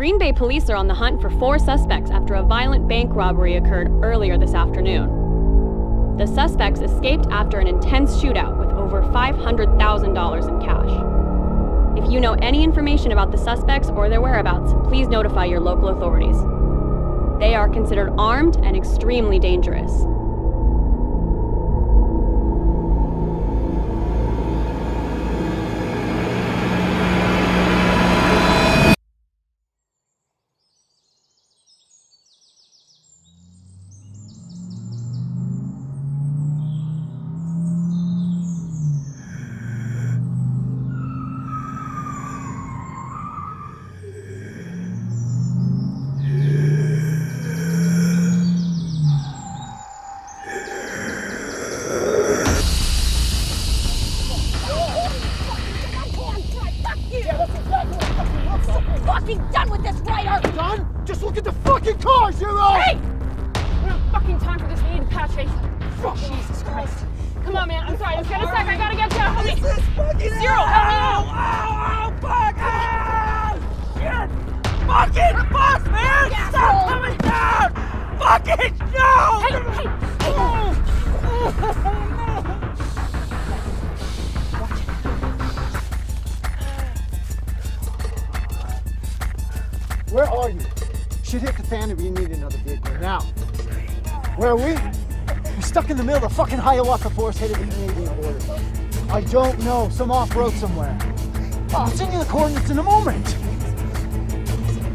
Green Bay police are on the hunt for four suspects after a violent bank robbery occurred earlier this afternoon. The suspects escaped after an intense shootout with over $500,000 in cash. If you know any information about the suspects or their whereabouts, please notify your local authorities. They are considered armed and extremely dangerous. Face. Jesus Christ. Come on, man. I'm sorry. Just get a sec. I gotta get you. Help me. Zero, help me out. Ow, ow, fuck! Ah! Shit! Fucking fuck, man! Yeah, Stop asshole. coming down! Fucking no! Hey, hey, hey. Where are you? Shit hit the fan and we need another vehicle now. Where are we? We're stuck in the middle of the fucking Hiawatha Forest headed to the Canadian border. I don't know, some off-road somewhere. I'll send you the coordinates in a moment.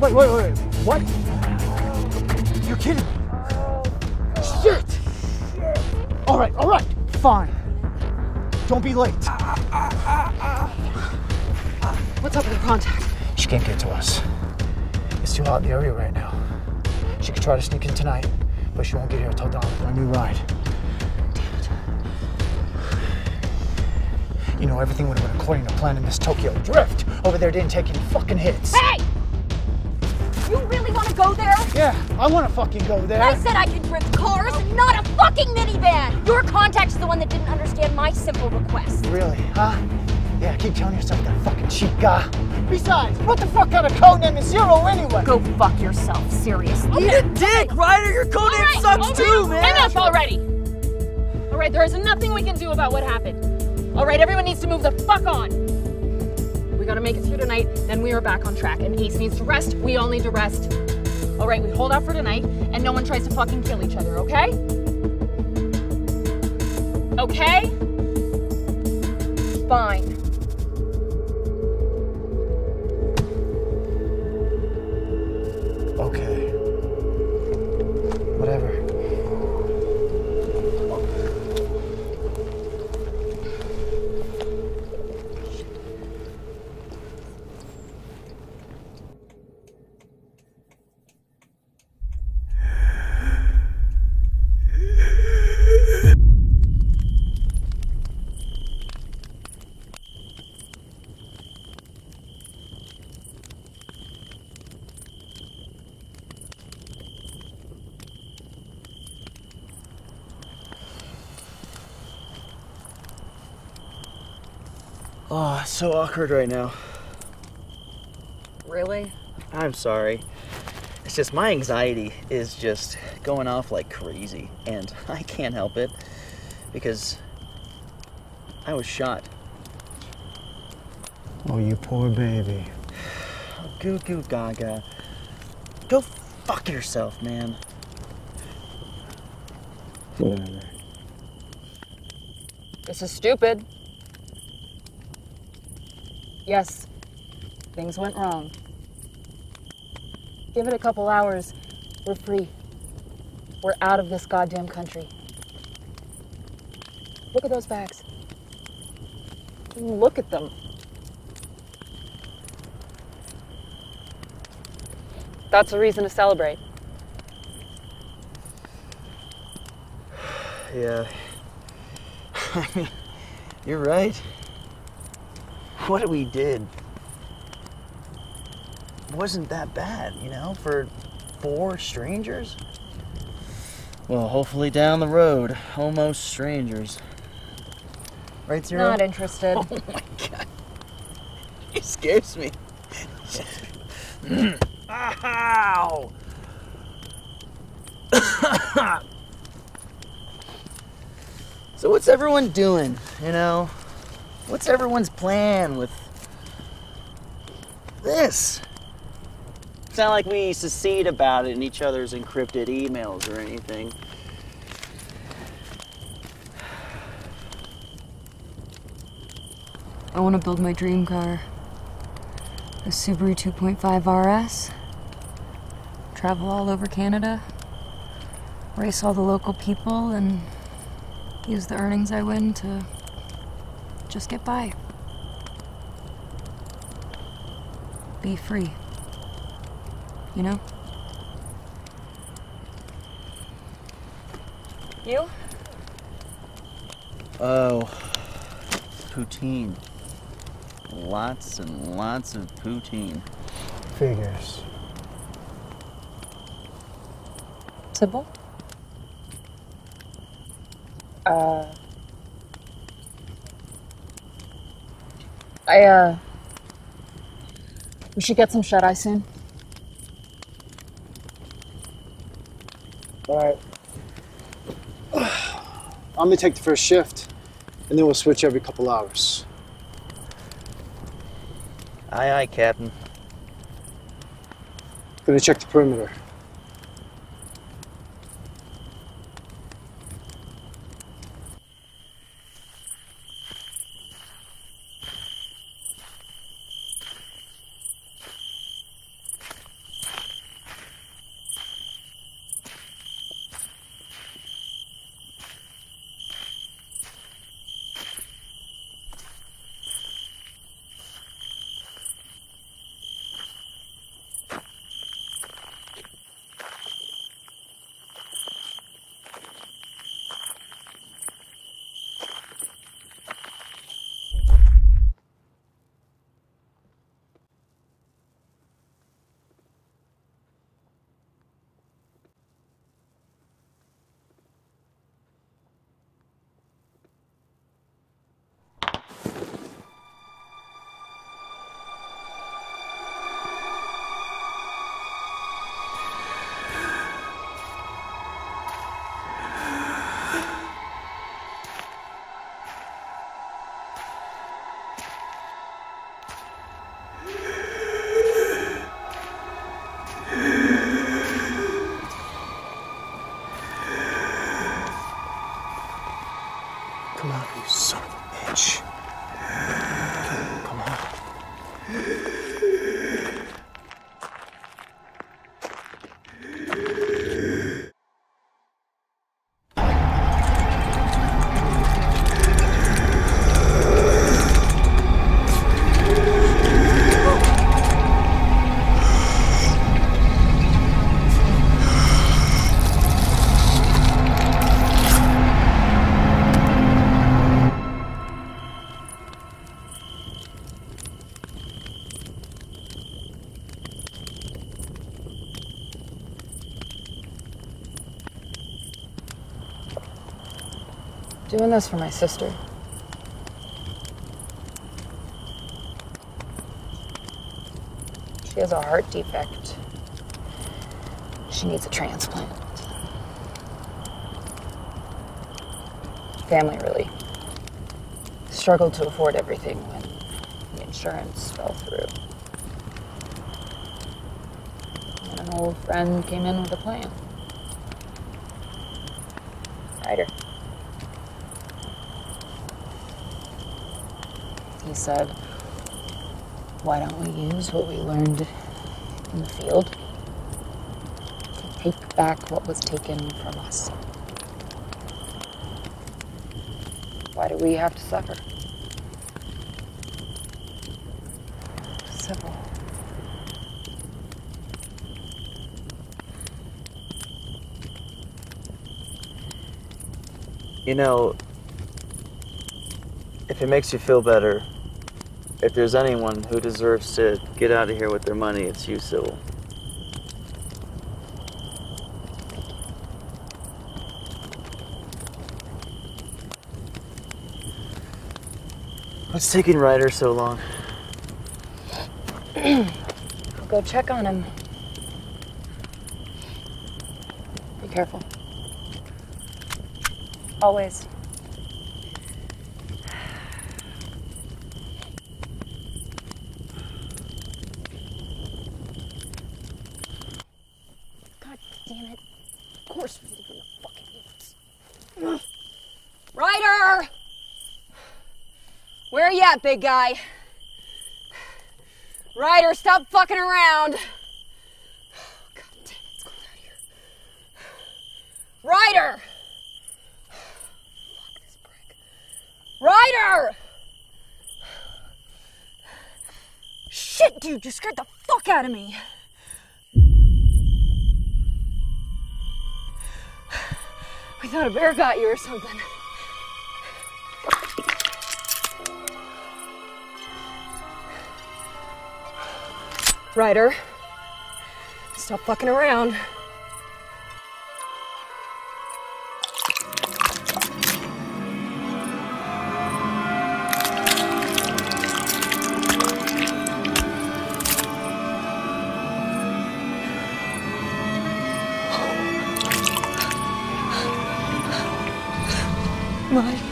Wait, wait, wait, what? You're kidding me. Shit! Shit! All right, all right, fine. Don't be late. What's up with the contact? She can't get to us. It's too hot in the area right now. She could try to sneak in tonight, but she won't get here until dawn with our new ride. You know, everything would have been according to plan in this Tokyo drift. Over there didn't take any fucking hits. Hey! You really want to go there? Yeah, I want to fucking go there. I said I could drift cars, not a fucking minivan! Your contact is the one that didn't understand my simple request. Really, huh? Yeah, keep telling yourself that fucking cheap guy. Besides, what the fuck kind of code name is Zero anyway? Go fuck yourself, seriously. Eat a dick, Ryder! Your code name Alright, sucks hold too, on. man! Enough already! Alright, there is nothing we can do about what happened. Alright, everyone needs to move the fuck on. We gotta make it through tonight, then we are back on track. And Ace needs to rest, we all need to rest. Alright, we hold out for tonight, and no one tries to fucking kill each other, okay? Okay? Fine. Oh, it's so awkward right now. Really? I'm sorry. It's just my anxiety is just going off like crazy, and I can't help it because I was shot. Oh, you poor baby. Goo goo gaga. Go fuck yourself, man. Whatever. This is stupid. Yes, things went wrong. Give it a couple hours. We're free. We're out of this goddamn country. Look at those bags. Look at them. That's a reason to celebrate. Yeah. I mean, you're right. What we did wasn't that bad, you know, for four strangers. Well, hopefully down the road, almost strangers. Right, Zero? Not interested. Oh my god. It scares me. Ow! so what's everyone doing, you know? What's everyone's plan with this? It's not like we secede about it in each other's encrypted emails or anything. I want to build my dream car. A Subaru 2.5 RS. Travel all over Canada. Race all the local people and use the earnings I win to just get by. Be free. You know? You? Oh, poutine. Lots and lots of poutine. Figures. Sybil? I, uh. We should get some shut eye soon. All right. I'm gonna take the first shift, and then we'll switch every couple hours. Aye, aye, Captain. Gonna check the perimeter. Doing this for my sister. She has a heart defect. She needs a transplant. Family really struggled to afford everything when the insurance fell through. An old friend came in with a plan. Ryder. Said, why don't we use what we learned in the field to take back what was taken from us? Why do we have to suffer? Sybil. You know, if it makes you feel better, if there's anyone who deserves to get out of here with their money, it's you, Sybil. What's taking Ryder so long? I'll go check on him. Be careful. Always. Where you at, big guy? Ryder, stop fucking around. Oh, here. Ryder! Fuck this prick. Ryder! Shit, dude, you scared the fuck out of me. I thought a bear got you or something. Ryder, stop fucking around. My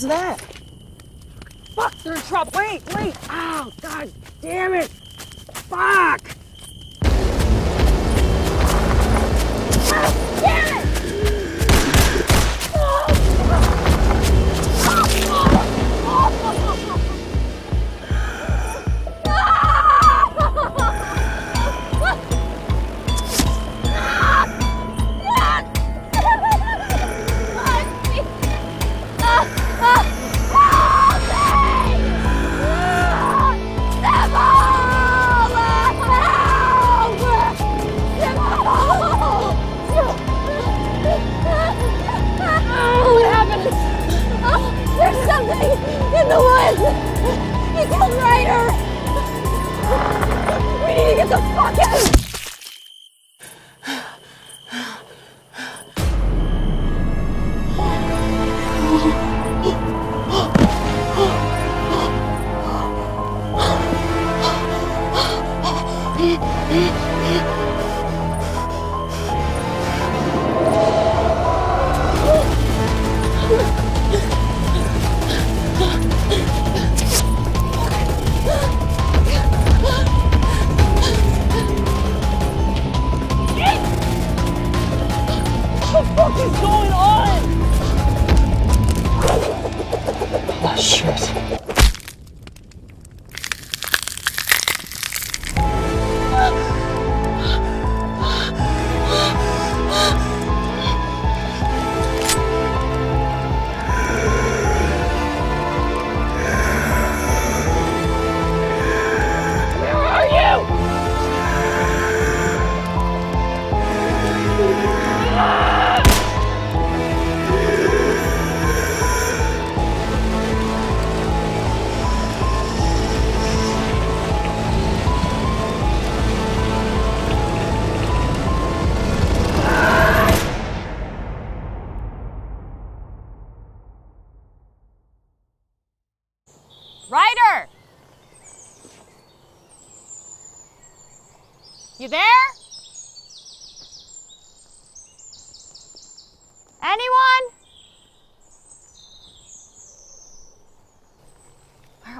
was that? Fuck, they're in trouble. Wait, wait! Oh, god damn it! Fuck!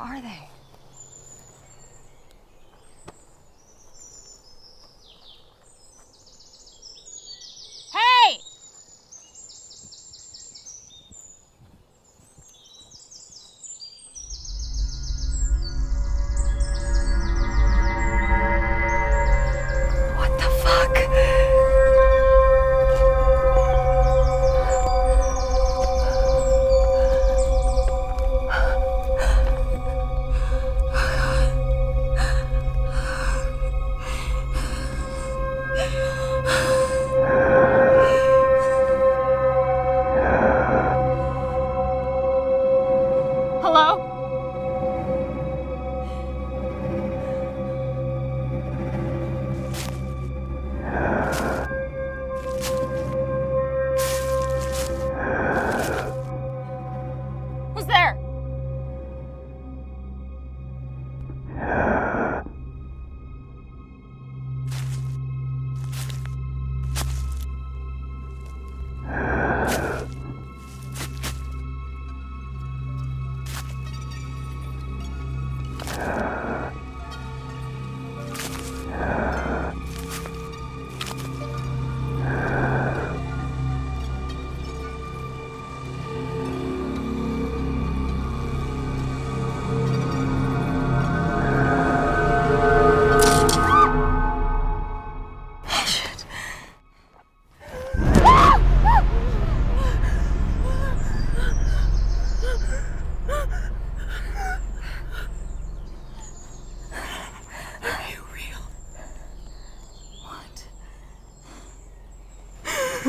Are they?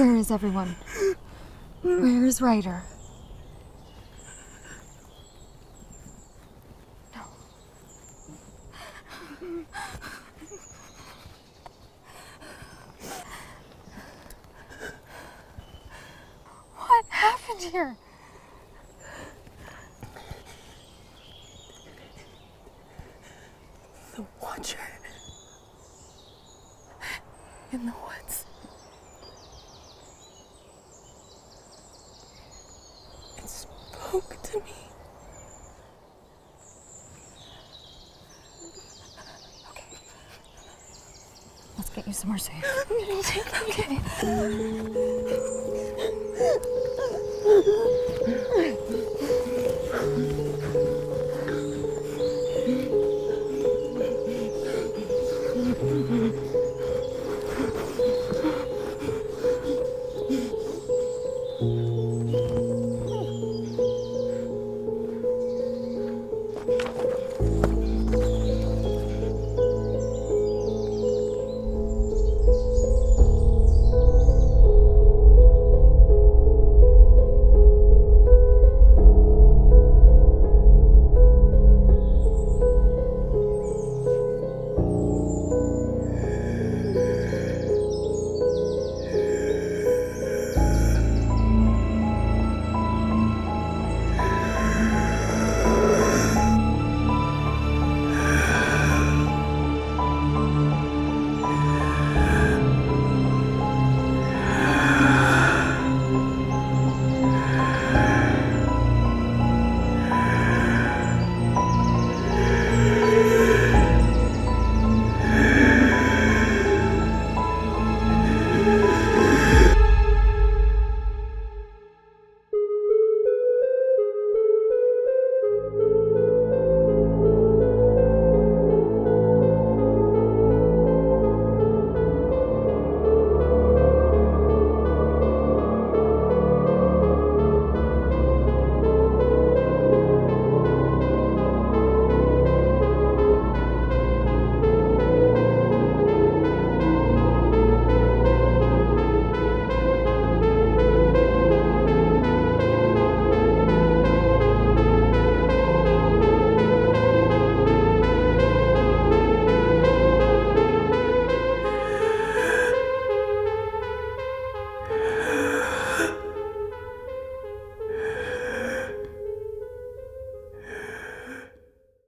Where's everyone? Where's Ryder? No. What happened here? talk to me. Okay. Let's get you some more I'm. Okay.